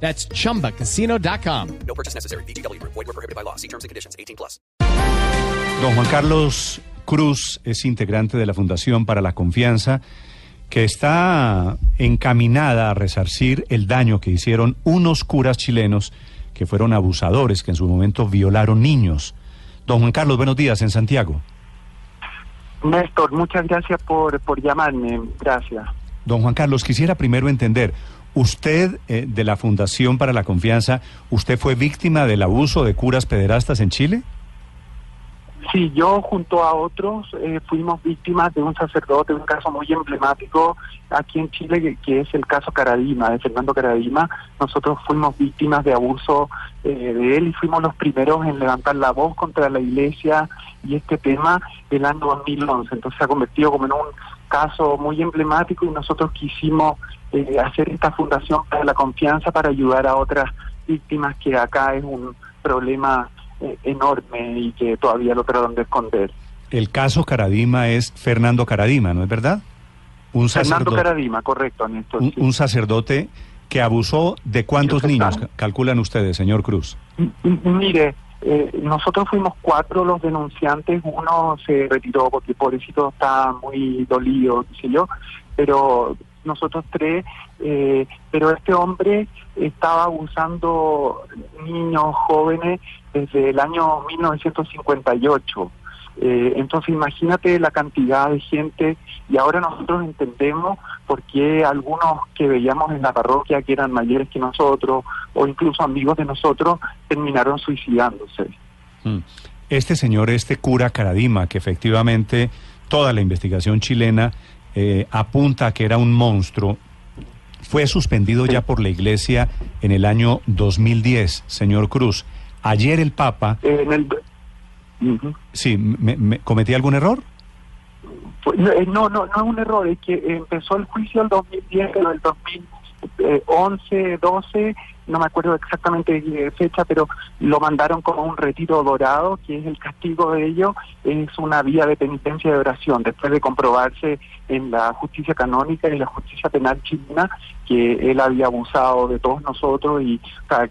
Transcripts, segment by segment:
That's chumbacasino.com. No purchase necessary. BGW. Void were prohibited by law. See terms and conditions. 18 plus. Don Juan Carlos Cruz es integrante de la Fundación para la Confianza que está encaminada a resarcir el daño que hicieron unos curas chilenos que fueron abusadores, que en su momento violaron niños. Don Juan Carlos, buenos días en Santiago. Néstor, muchas gracias por, por llamarme. Gracias. Don Juan Carlos, quisiera primero entender, usted eh, de la Fundación para la Confianza, ¿usted fue víctima del abuso de curas pederastas en Chile? Sí, yo junto a otros eh, fuimos víctimas de un sacerdote, un caso muy emblemático aquí en Chile, que, es el caso Caradima, de Fernando Caradima. Nosotros fuimos víctimas de abuso eh, de él y fuimos los primeros en levantar la voz contra la iglesia y este tema el año 2011. Entonces se ha convertido como en un caso muy emblemático y nosotros quisimos eh, hacer esta fundación para la confianza para ayudar a otras víctimas que acá es un problema eh, enorme y que todavía lo tratan de esconder. El caso Caradima es Fernando Caradima, ¿no es verdad? Un Fernando Caradima, correcto, Néstor. un, sí. un sacerdote que abusó de cuántos niños, calculan ustedes, señor Cruz. M- Mire, eh, nosotros fuimos cuatro los denunciantes, uno se retiró porque pobrecito está muy dolido, qué sé yo, pero nosotros tres, eh, pero este hombre estaba abusando niños jóvenes desde el año 1958. Eh, entonces imagínate la cantidad de gente y ahora nosotros entendemos por qué algunos que veíamos en la parroquia que eran mayores que nosotros o incluso amigos de nosotros terminaron suicidándose. Mm. Este señor, este cura Caradima, que efectivamente toda la investigación chilena eh, apunta a que era un monstruo, fue suspendido ya por la iglesia en el año 2010, señor Cruz. Ayer el Papa, Eh, en el Ujú. sí, me, me- ¿cometí algún error? No, eh, no, no, no es un error, es que empezó el juicio el 2010, pero el 2011, 12, no me acuerdo exactamente qué fecha, pero lo mandaron como un retiro dorado, que es el castigo de ello, es una vía de penitencia de oración, después de comprobarse en la justicia canónica y la justicia penal chilena que él había abusado de todos nosotros y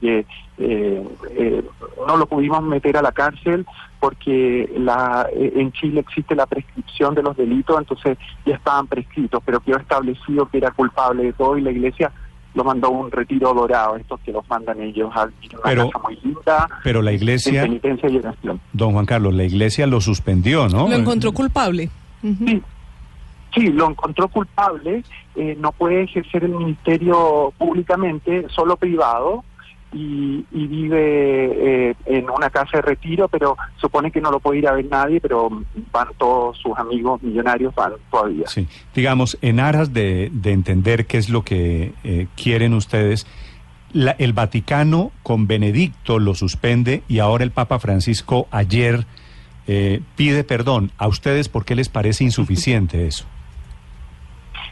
que eh, eh, no lo pudimos meter a la cárcel porque la, eh, en Chile existe la prescripción de los delitos, entonces ya estaban prescritos, pero quedó establecido que era culpable de todo y la iglesia lo mandó un retiro dorado, estos que los mandan ellos a vivir en una Pero- casa muy linda, Pero la en iglesia, penitencia y oración. don Juan Carlos, la iglesia lo suspendió, ¿no? Lo encontró culpable. Sí, sí, lo encontró culpable, eh, no puede ejercer el ministerio públicamente, solo privado, y, y vive eh, en una casa de retiro, pero supone que no lo puede ir a ver nadie, pero van todos sus amigos millonarios, van todavía. Sí, digamos, en aras de, de entender qué es lo que eh, quieren ustedes, la- el Vaticano con Benedicto lo suspende y ahora el Papa Francisco ayer eh, pide perdón. ¿A ustedes por qué les parece insuficiente eso?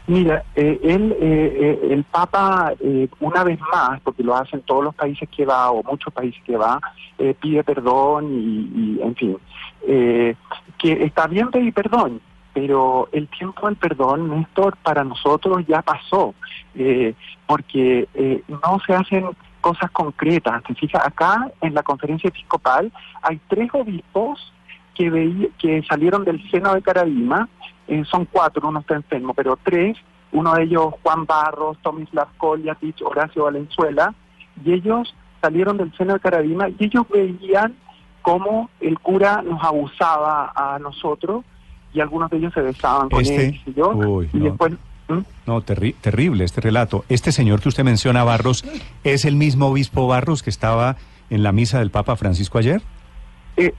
Mira, eh, eh, eh, el Papa, eh, una vez más, porque lo hacen todos los países que va, o muchos países que va, eh, pide perdón y, y, en fin, eh, que está bien pedir perdón, pero el tiempo del perdón, Néstor, para nosotros ya pasó, porque no se hacen cosas concretas. Te fijas, acá en la conferencia episcopal hay tres obispos que, veí- que salieron del seno de Caradima, eh, son cuatro, uno está enfermo, pero tres, uno de ellos Juan Barros, Tomislav Koljatich, Horacio Valenzuela, y ellos salieron del seno de Caradima y ellos veían cómo el cura nos abusaba a nosotros y algunos de ellos se besaban con Este- él, sé yo, uy, y no. después... ¿Mm? No, terri- terrible este relato. Este señor que usted menciona, Barros, ¿es el mismo obispo Barros que estaba en la misa del Papa Francisco ayer? Eh,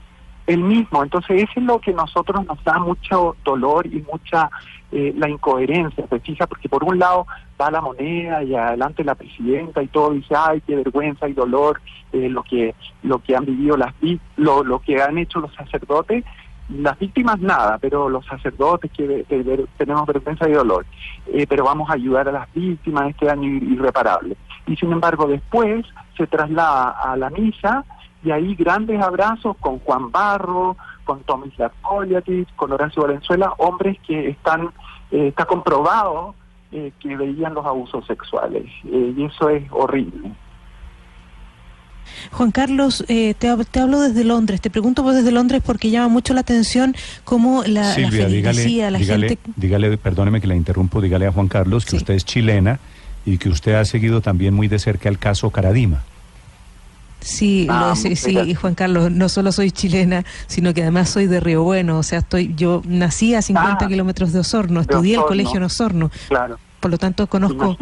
el mismo. Entonces, eso es lo que nosotros nos da mucho dolor y mucha eh, la incoherencia, se fija, porque por un lado va la moneda y adelante la presidenta y todo dice, ay, qué vergüenza y dolor eh, lo que lo que han vivido las lo, lo que han hecho los sacerdotes. Las víctimas nada, pero los sacerdotes que, tenemos vergüenza y dolor. Eh, pero vamos a ayudar a las víctimas de este daño irreparable. Y sin embargo, después se traslada a la misa y ahí grandes abrazos con Juan Barro, con Tomislav Poliatis, con Horacio Valenzuela, hombres que están, eh, está comprobado eh, que veían los abusos sexuales. Eh, y eso es horrible. Juan Carlos, te, te, hablo desde Londres, te pregunto vos desde Londres porque llama mucho la atención cómo la, Silvia, dígale, la dígale, Dígale, perdóneme que la interrumpo, dígale a Juan Carlos que usted es chilena y que usted ha seguido también muy de cerca el caso Caradima. Sí, ah, sí, sí, Juan Carlos, no solo soy chilena, sino que además soy de Río Bueno, o sea, estoy, yo nací a 50 ah, kilómetros de Osorno, estudié el colegio en Osorno. Claro. Por lo tanto, conozco,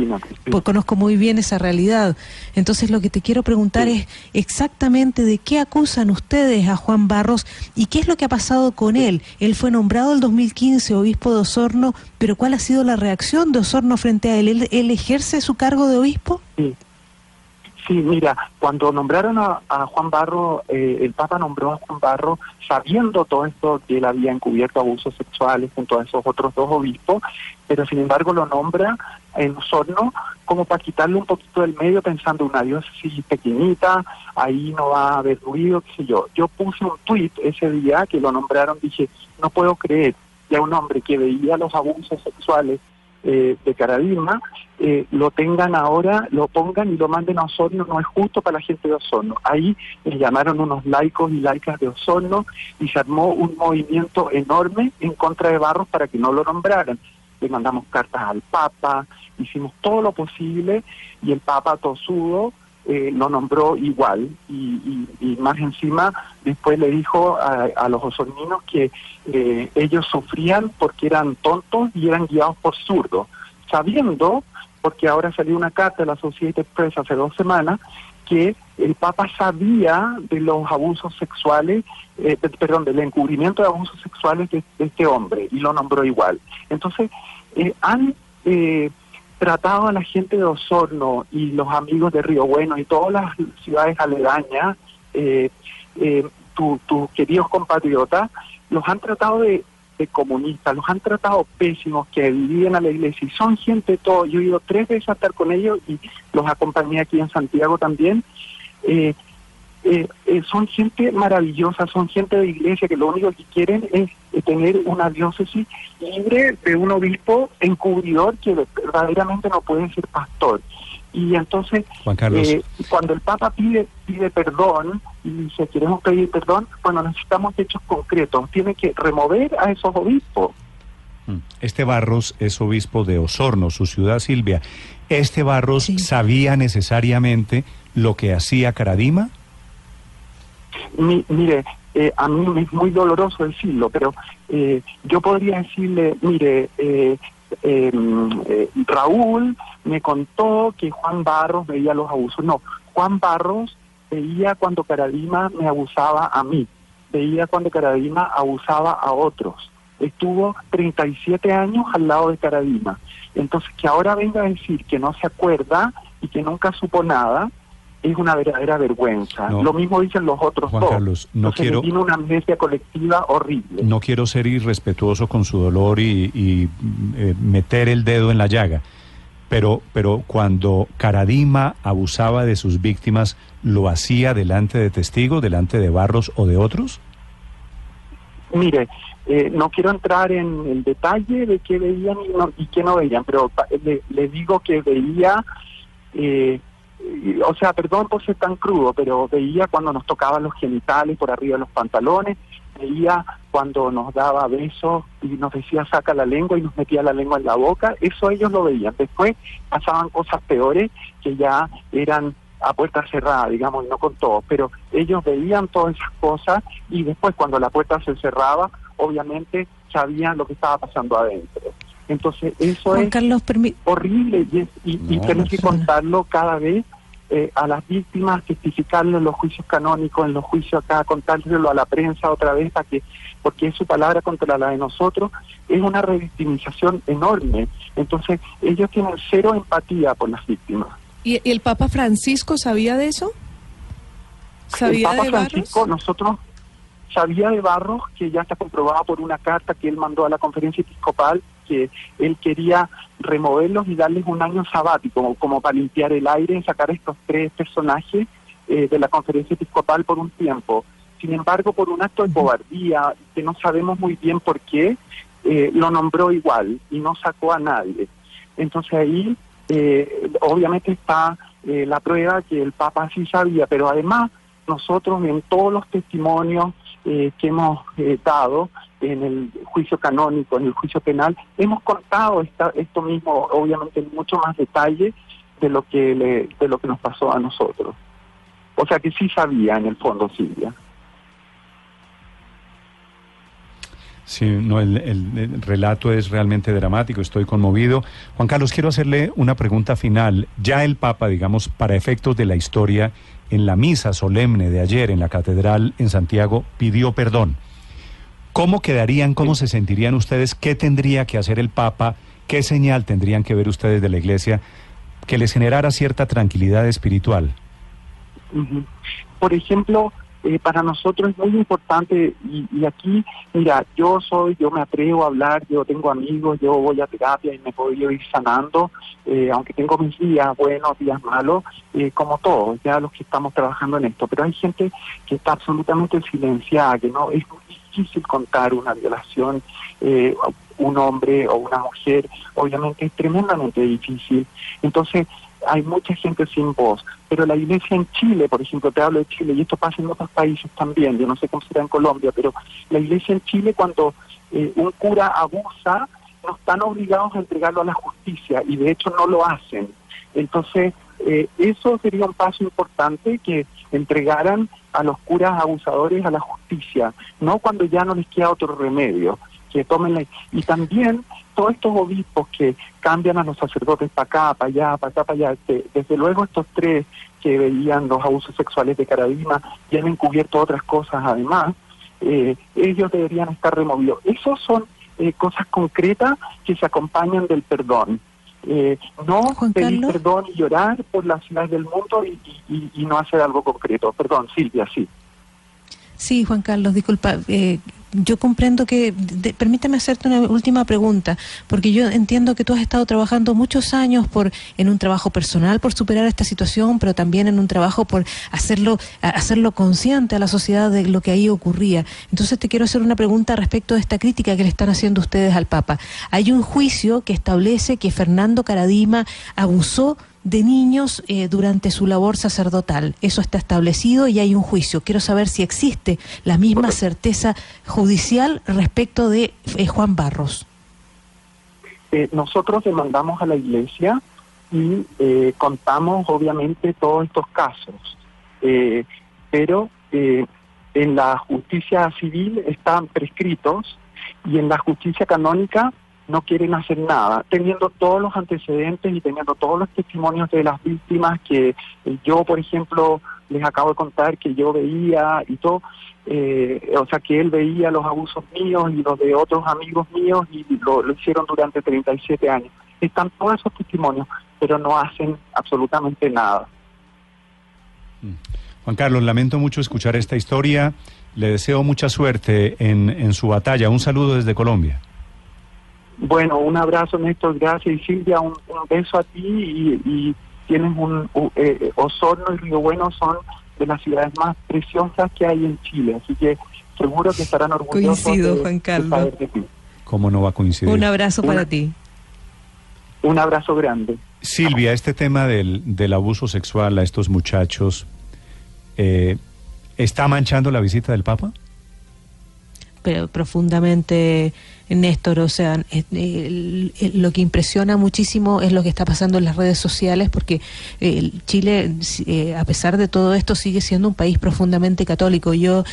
conozco muy bien esa realidad. Entonces, lo que te quiero preguntar es exactamente de qué acusan ustedes a Juan Barros y qué es lo que ha pasado con él. Él fue nombrado el 2015 obispo de Osorno, pero ¿cuál ha sido la reacción de Osorno frente a él? ¿Él, él ejerce su cargo de obispo? Sí. Sí, mira, cuando nombraron a, Juan Barro, eh, el Papa nombró a Juan Barro sabiendo todo esto que él había encubierto abusos sexuales junto a esos otros dos obispos, pero sin embargo lo nombra en Osorno como para quitarle un poquito del medio pensando una diócesis pequeñita, ahí no va a haber ruido, qué sé yo. Yo puse un tuit ese día que lo nombraron, dije, no puedo creer que a un hombre que veía los abusos sexuales eh, de Caradima, eh, lo tengan ahora, lo pongan y lo manden a Osorno, no es justo para la gente de Osorno. Ahí le llamaron unos laicos y laicas de Osorno y se armó un movimiento enorme en contra de Barros para que no lo nombraran. Le mandamos cartas al Papa, hicimos todo lo posible y el Papa tosudo eh, lo nombró igual y, más encima después le dijo a, los osorninos que eh, ellos sufrían porque eran tontos y eran guiados por zurdos, sabiendo, porque ahora salió una carta de la Sociedad Press hace dos semanas, que el Papa sabía de los abusos sexuales, eh, perdón, del encubrimiento de abusos sexuales de, este hombre y lo nombró igual. Entonces, han tratado a la gente de Osorno y los amigos de Río Bueno y todas las ciudades aledañas, eh, eh, tus queridos compatriotas, los han tratado de, comunistas, los han tratado pésimos, que viven a la iglesia y son gente todo. Yo he ido tres veces a estar con ellos y los acompañé aquí en Santiago también. Eh, eh, eh, son gente maravillosa, son gente de iglesia que lo único que quieren es, tener una diócesis libre de un obispo encubridor que verdaderamente no puede ser pastor. Y entonces, eh, cuando el Papa pide pide perdón y dice queremos pedir perdón, bueno, necesitamos hechos concretos. Tiene que remover a esos obispos. Mm. Este Barros es obispo de Osorno, su ciudad Silvia. ¿Este Barros sabía necesariamente lo que hacía Caradima? Mire, eh, a mí me es muy doloroso decirlo, pero eh, yo podría decirle, mire, eh, em, Raúl me contó que Juan Barros veía los abusos. No, Juan Barros veía cuando Caradima me abusaba a mí, veía cuando Caradima abusaba a otros. Estuvo 37 años al lado de Caradima. Entonces, que ahora venga a decir que no se acuerda y que nunca supo nada, es una verdadera vergüenza. Lo mismo dicen los otros Juan dos. Carlos, no quiero tiene una amnesia colectiva horrible. No quiero ser irrespetuoso con su dolor y, eh, meter el dedo en la llaga, pero pero cuando Caradima abusaba de sus víctimas, lo hacía delante de testigos, delante de Barros o de otros. Mire, eh, no quiero entrar en el detalle de qué veían y, qué no veían, pero le, digo que veía eh, o sea, perdón por ser tan crudo, pero veía cuando nos tocaban los genitales por arriba de los pantalones, veía cuando nos daba besos y nos decía saca la lengua y nos metía la lengua en la boca, eso ellos lo veían. Después pasaban cosas peores que ya eran a puerta cerrada, digamos, no con todos, pero ellos veían todas esas cosas y después cuando la puerta se cerraba, obviamente sabían lo que estaba pasando adentro. Entonces eso es horrible y, y, tenemos que contarlo cada vez eh, a las víctimas, testificarlo en los juicios canónicos, en los juicios acá, contárselo a la prensa otra vez, para que, porque es su palabra contra la de nosotros, es una revictimización enorme. Entonces, ellos tienen cero empatía por las víctimas. ¿Y, el Papa Francisco sabía de eso? ¿Sabía el Papa Francisco, nosotros sabía de Barros, que ya está comprobado por una carta que él mandó a la conferencia episcopal, que él quería removerlos y darles un año sabático, como, para limpiar el aire y sacar estos tres personajes eh, de la conferencia episcopal por un tiempo. Sin embargo, por un acto de cobardía, que no sabemos muy bien por qué, eh, lo nombró igual y no sacó a nadie. Entonces ahí, eh, obviamente está la prueba que el Papa sí sabía, pero además nosotros en todos los testimonios que hemos dado, en el juicio canónico, en el juicio penal, hemos contado esta, esto mismo, obviamente en mucho más detalle de lo que le, de lo que nos pasó a nosotros. O sea que sí sabía en el fondo Silvia. Sí, no, el, el, relato es realmente dramático, estoy conmovido. Juan Carlos, quiero hacerle una pregunta final. Ya el Papa, digamos, para efectos de la historia, en la misa solemne de ayer en la catedral en Santiago, pidió perdón. ¿Cómo quedarían, cómo se sentirían ustedes? ¿Qué tendría que hacer el Papa? ¿Qué señal tendrían que ver ustedes de la Iglesia que les generara cierta tranquilidad espiritual? Por ejemplo, eh, para nosotros es muy importante y, aquí, mira, yo soy, yo me atrevo a hablar, yo tengo amigos, yo voy a terapia y me puedo ir sanando, eh, aunque tengo mis días buenos, días malos, eh, como todos, ya los que estamos trabajando en esto, pero hay gente que está absolutamente silenciada, que no es difícil contar una violación, eh, un hombre o una mujer, obviamente es tremendamente difícil. Entonces, hay mucha gente sin voz, pero la iglesia en Chile, por ejemplo, te hablo de Chile, y esto pasa en otros países también, yo no sé cómo será en Colombia, pero la iglesia en Chile cuando eh, un cura abusa, no están obligados a entregarlo a la justicia, y de hecho no lo hacen. Entonces, eh, eso sería un paso importante que entregaran a los curas abusadores a la justicia, no cuando ya no les queda otro remedio, que tomen la... Y también todos estos obispos que cambian a los sacerdotes para acá, para allá, para acá, para allá, desde luego estos tres que veían los abusos sexuales de Caradima y han encubierto otras cosas además, eh, ellos deberían estar removidos. Esos son eh, cosas concretas que se acompañan del perdón. Eh, no pedir perdón y llorar por las ciudades del mundo y, y, no hacer algo concreto. Perdón, Silvia, sí. Sí, Juan Carlos, disculpa. Eh, yo comprendo que, permíteme hacerte una última pregunta, porque yo entiendo que tú has estado trabajando muchos años por en un trabajo personal por superar esta situación, pero también en un trabajo por hacerlo hacerlo consciente a la sociedad de lo que ahí ocurría. Entonces te quiero hacer una pregunta respecto de esta crítica que le están haciendo ustedes al Papa. Hay un juicio que establece que Fernando Caradima abusó de niños eh, durante su labor sacerdotal. Eso está establecido y hay un juicio. Quiero saber si existe la misma certeza judicial respecto de eh, Juan Barros. Eh, nosotros demandamos a la Iglesia y contamos obviamente todos estos casos, pero en la justicia civil están prescritos y en la justicia canónica no quieren hacer nada, teniendo todos los antecedentes y teniendo todos los testimonios de las víctimas que eh, yo, por ejemplo, les acabo de contar que yo veía y todo, eh, o sea, que él veía los abusos míos y los de otros amigos míos y lo, hicieron durante 37 años. Están todos esos testimonios, pero no hacen absolutamente nada. Mm. Juan Carlos, lamento mucho escuchar esta historia. Le deseo mucha suerte en, en su batalla. Un saludo desde Colombia. Bueno, un abrazo, Néstor, gracias. Y Silvia, un, beso a ti y, tienes un... Eh, Osorno y Río Bueno son de las ciudades más preciosas que hay en Chile, así que seguro que estarán orgullosos Coincido, Juan Carlos. ¿Cómo no va a coincidir? Un abrazo para ti. Un abrazo grande. Silvia, este tema del, del abuso sexual a estos muchachos, eh, ¿está manchando la visita del Papa? Pero profundamente Néstor, o sea, lo que impresiona muchísimo es lo que está pasando en las redes sociales, porque eh, Chile, eh, a pesar de todo esto, sigue siendo un país profundamente católico. Yo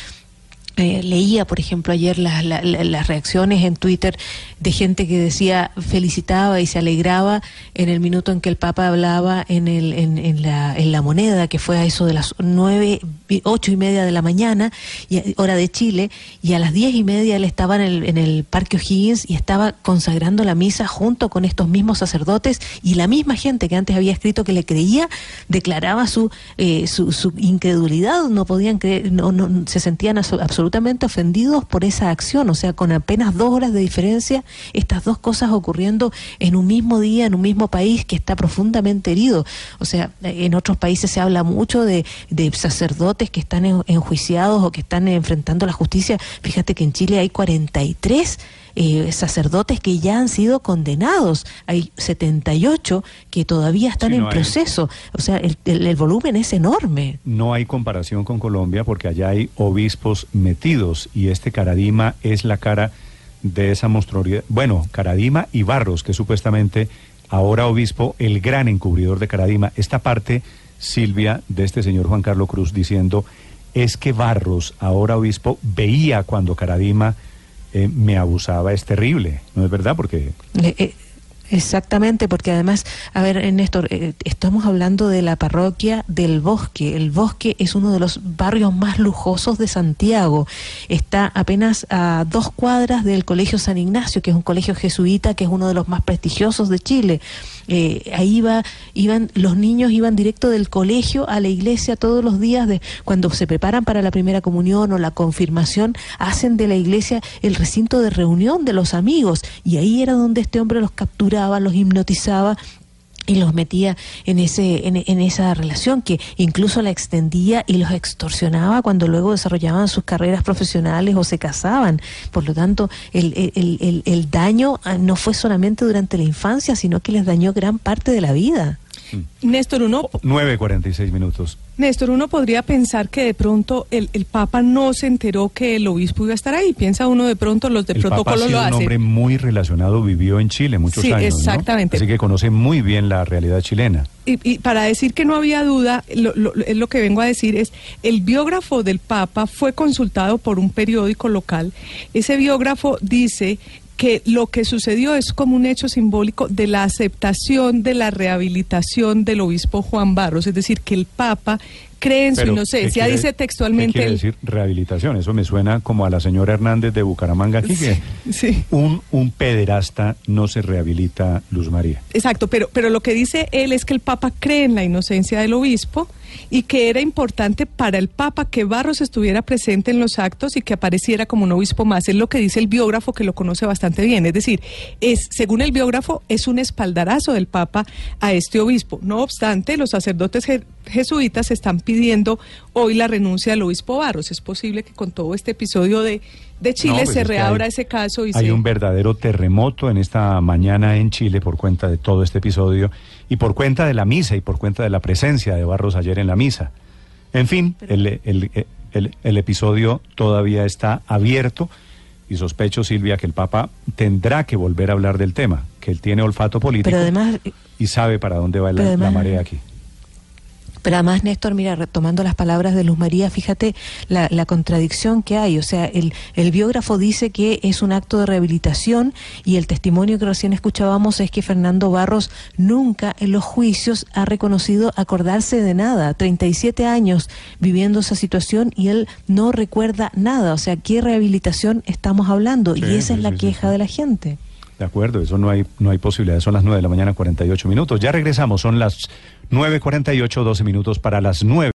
eh, leía, por ejemplo, ayer las reacciones en Twitter de gente que decía, felicitaba y se alegraba en el minuto en que el Papa hablaba en, el, en, la, en la moneda, que fue a eso de las nueve, ocho y media de la mañana, y, hora de Chile, y a las diez y media él estaba en el, en el Parque O'Higgins y estaba consagrando la misa junto con estos mismos sacerdotes y la misma gente que antes había escrito que le creía, declaraba su, eh, su, su, incredulidad, no podían creer, no, no se sentían absolutamente absolutamente ofendidos por esa acción, o sea, con apenas dos horas de diferencia, estas dos cosas ocurriendo en un mismo día, en un mismo país que está profundamente herido. O sea, en otros países se habla mucho de, sacerdotes que están enjuiciados o que están enfrentando la justicia. Fíjate que en Chile hay 43 eh, sacerdotes que ya han sido condenados. Hay 78 que todavía están en proceso. O sea, el, el, volumen es enorme. No hay comparación con Colombia porque allá hay obispos metidos y este Caradima es la cara de esa monstruosidad. Bueno, Caradima y Barros, que supuestamente ahora obispo, el gran encubridor de Caradima. Esta parte, Silvia, de este señor Juan Carlos Cruz diciendo, es que Barros, ahora obispo, veía cuando Caradima eh, me abusaba es terrible, ¿no es verdad? Porque... Eh, exactamente, porque además, a ver, Néstor, eh, estamos hablando de la parroquia del Bosque. El Bosque es uno de los barrios más lujosos de Santiago. Está apenas a dos cuadras del Colegio San Ignacio, que es un colegio jesuita, que es uno de los más prestigiosos de Chile. Eh, ahí iba, iban, los niños iban directo del colegio a la iglesia todos los días, de, cuando se preparan para la primera comunión o la confirmación, hacen de la iglesia el recinto de reunión de los amigos. Y ahí era donde este hombre los capturaba, los hipnotizaba y los metía en ese en, esa relación que incluso la extendía y los extorsionaba cuando luego desarrollaban sus carreras profesionales o se casaban. Por lo tanto el, el, el daño ah, no fue solamente durante la infancia sino que les dañó gran parte de la vida Néstor, uno... 9.46 minutos. Néstor, uno podría pensar que de pronto el, Papa no se enteró que el obispo iba a estar ahí. Piensa uno de pronto, los de protocolo lo hacen. un hombre muy relacionado, vivió en Chile muchos sí, años. exactamente. Así que conoce muy bien la realidad chilena. Y, para decir que no había duda, lo, lo que vengo a decir es, el biógrafo del Papa fue consultado por un periódico local. Ese biógrafo dice que lo que sucedió es como un hecho simbólico de la aceptación de la rehabilitación del obispo Juan Barros, es decir, que el Papa cree en su inocencia, dice textualmente... ¿qué quiere decir rehabilitación? Eso me suena como a la señora Hernández de Bucaramanga aquí, que Un, un pederasta no se rehabilita, Luz María. Exacto, pero, pero lo que dice él es que el Papa cree en la inocencia del obispo y que era importante para el Papa que Barros estuviera presente en los actos y que apareciera como un obispo más. Es lo que dice el biógrafo que lo conoce bastante bien. Es decir, es, según el biógrafo, es un espaldarazo del Papa a este obispo. No obstante, los sacerdotes jesuitas están pidiendo hoy la renuncia del obispo Barros. Es posible que con todo este episodio de, de Chile pues se reabra ese caso. Y hay un verdadero terremoto en esta mañana en Chile por cuenta de todo este episodio y por cuenta de la misa y por cuenta de la presencia de Barros ayer en la misa. En fin, el, el, episodio todavía está abierto y sospecho, Silvia, que el Papa tendrá que volver a hablar del tema, que él tiene olfato político y sabe para dónde va la marea aquí. Pero además, Néstor, mira, retomando las palabras de Luz María, fíjate la, contradicción que hay. O sea, el, el, biógrafo dice que es un acto de rehabilitación y el testimonio que recién escuchábamos es que Fernando Barros nunca en los juicios ha reconocido acordarse de nada. 37 años viviendo esa situación y él no recuerda nada. O sea, ¿qué rehabilitación estamos hablando? y esa es la queja de la gente. De acuerdo, eso no hay, no hay posibilidad. Son las 9 de la mañana, 48 minutos. Ya regresamos, son las 9.48, 12 minutos para las 9.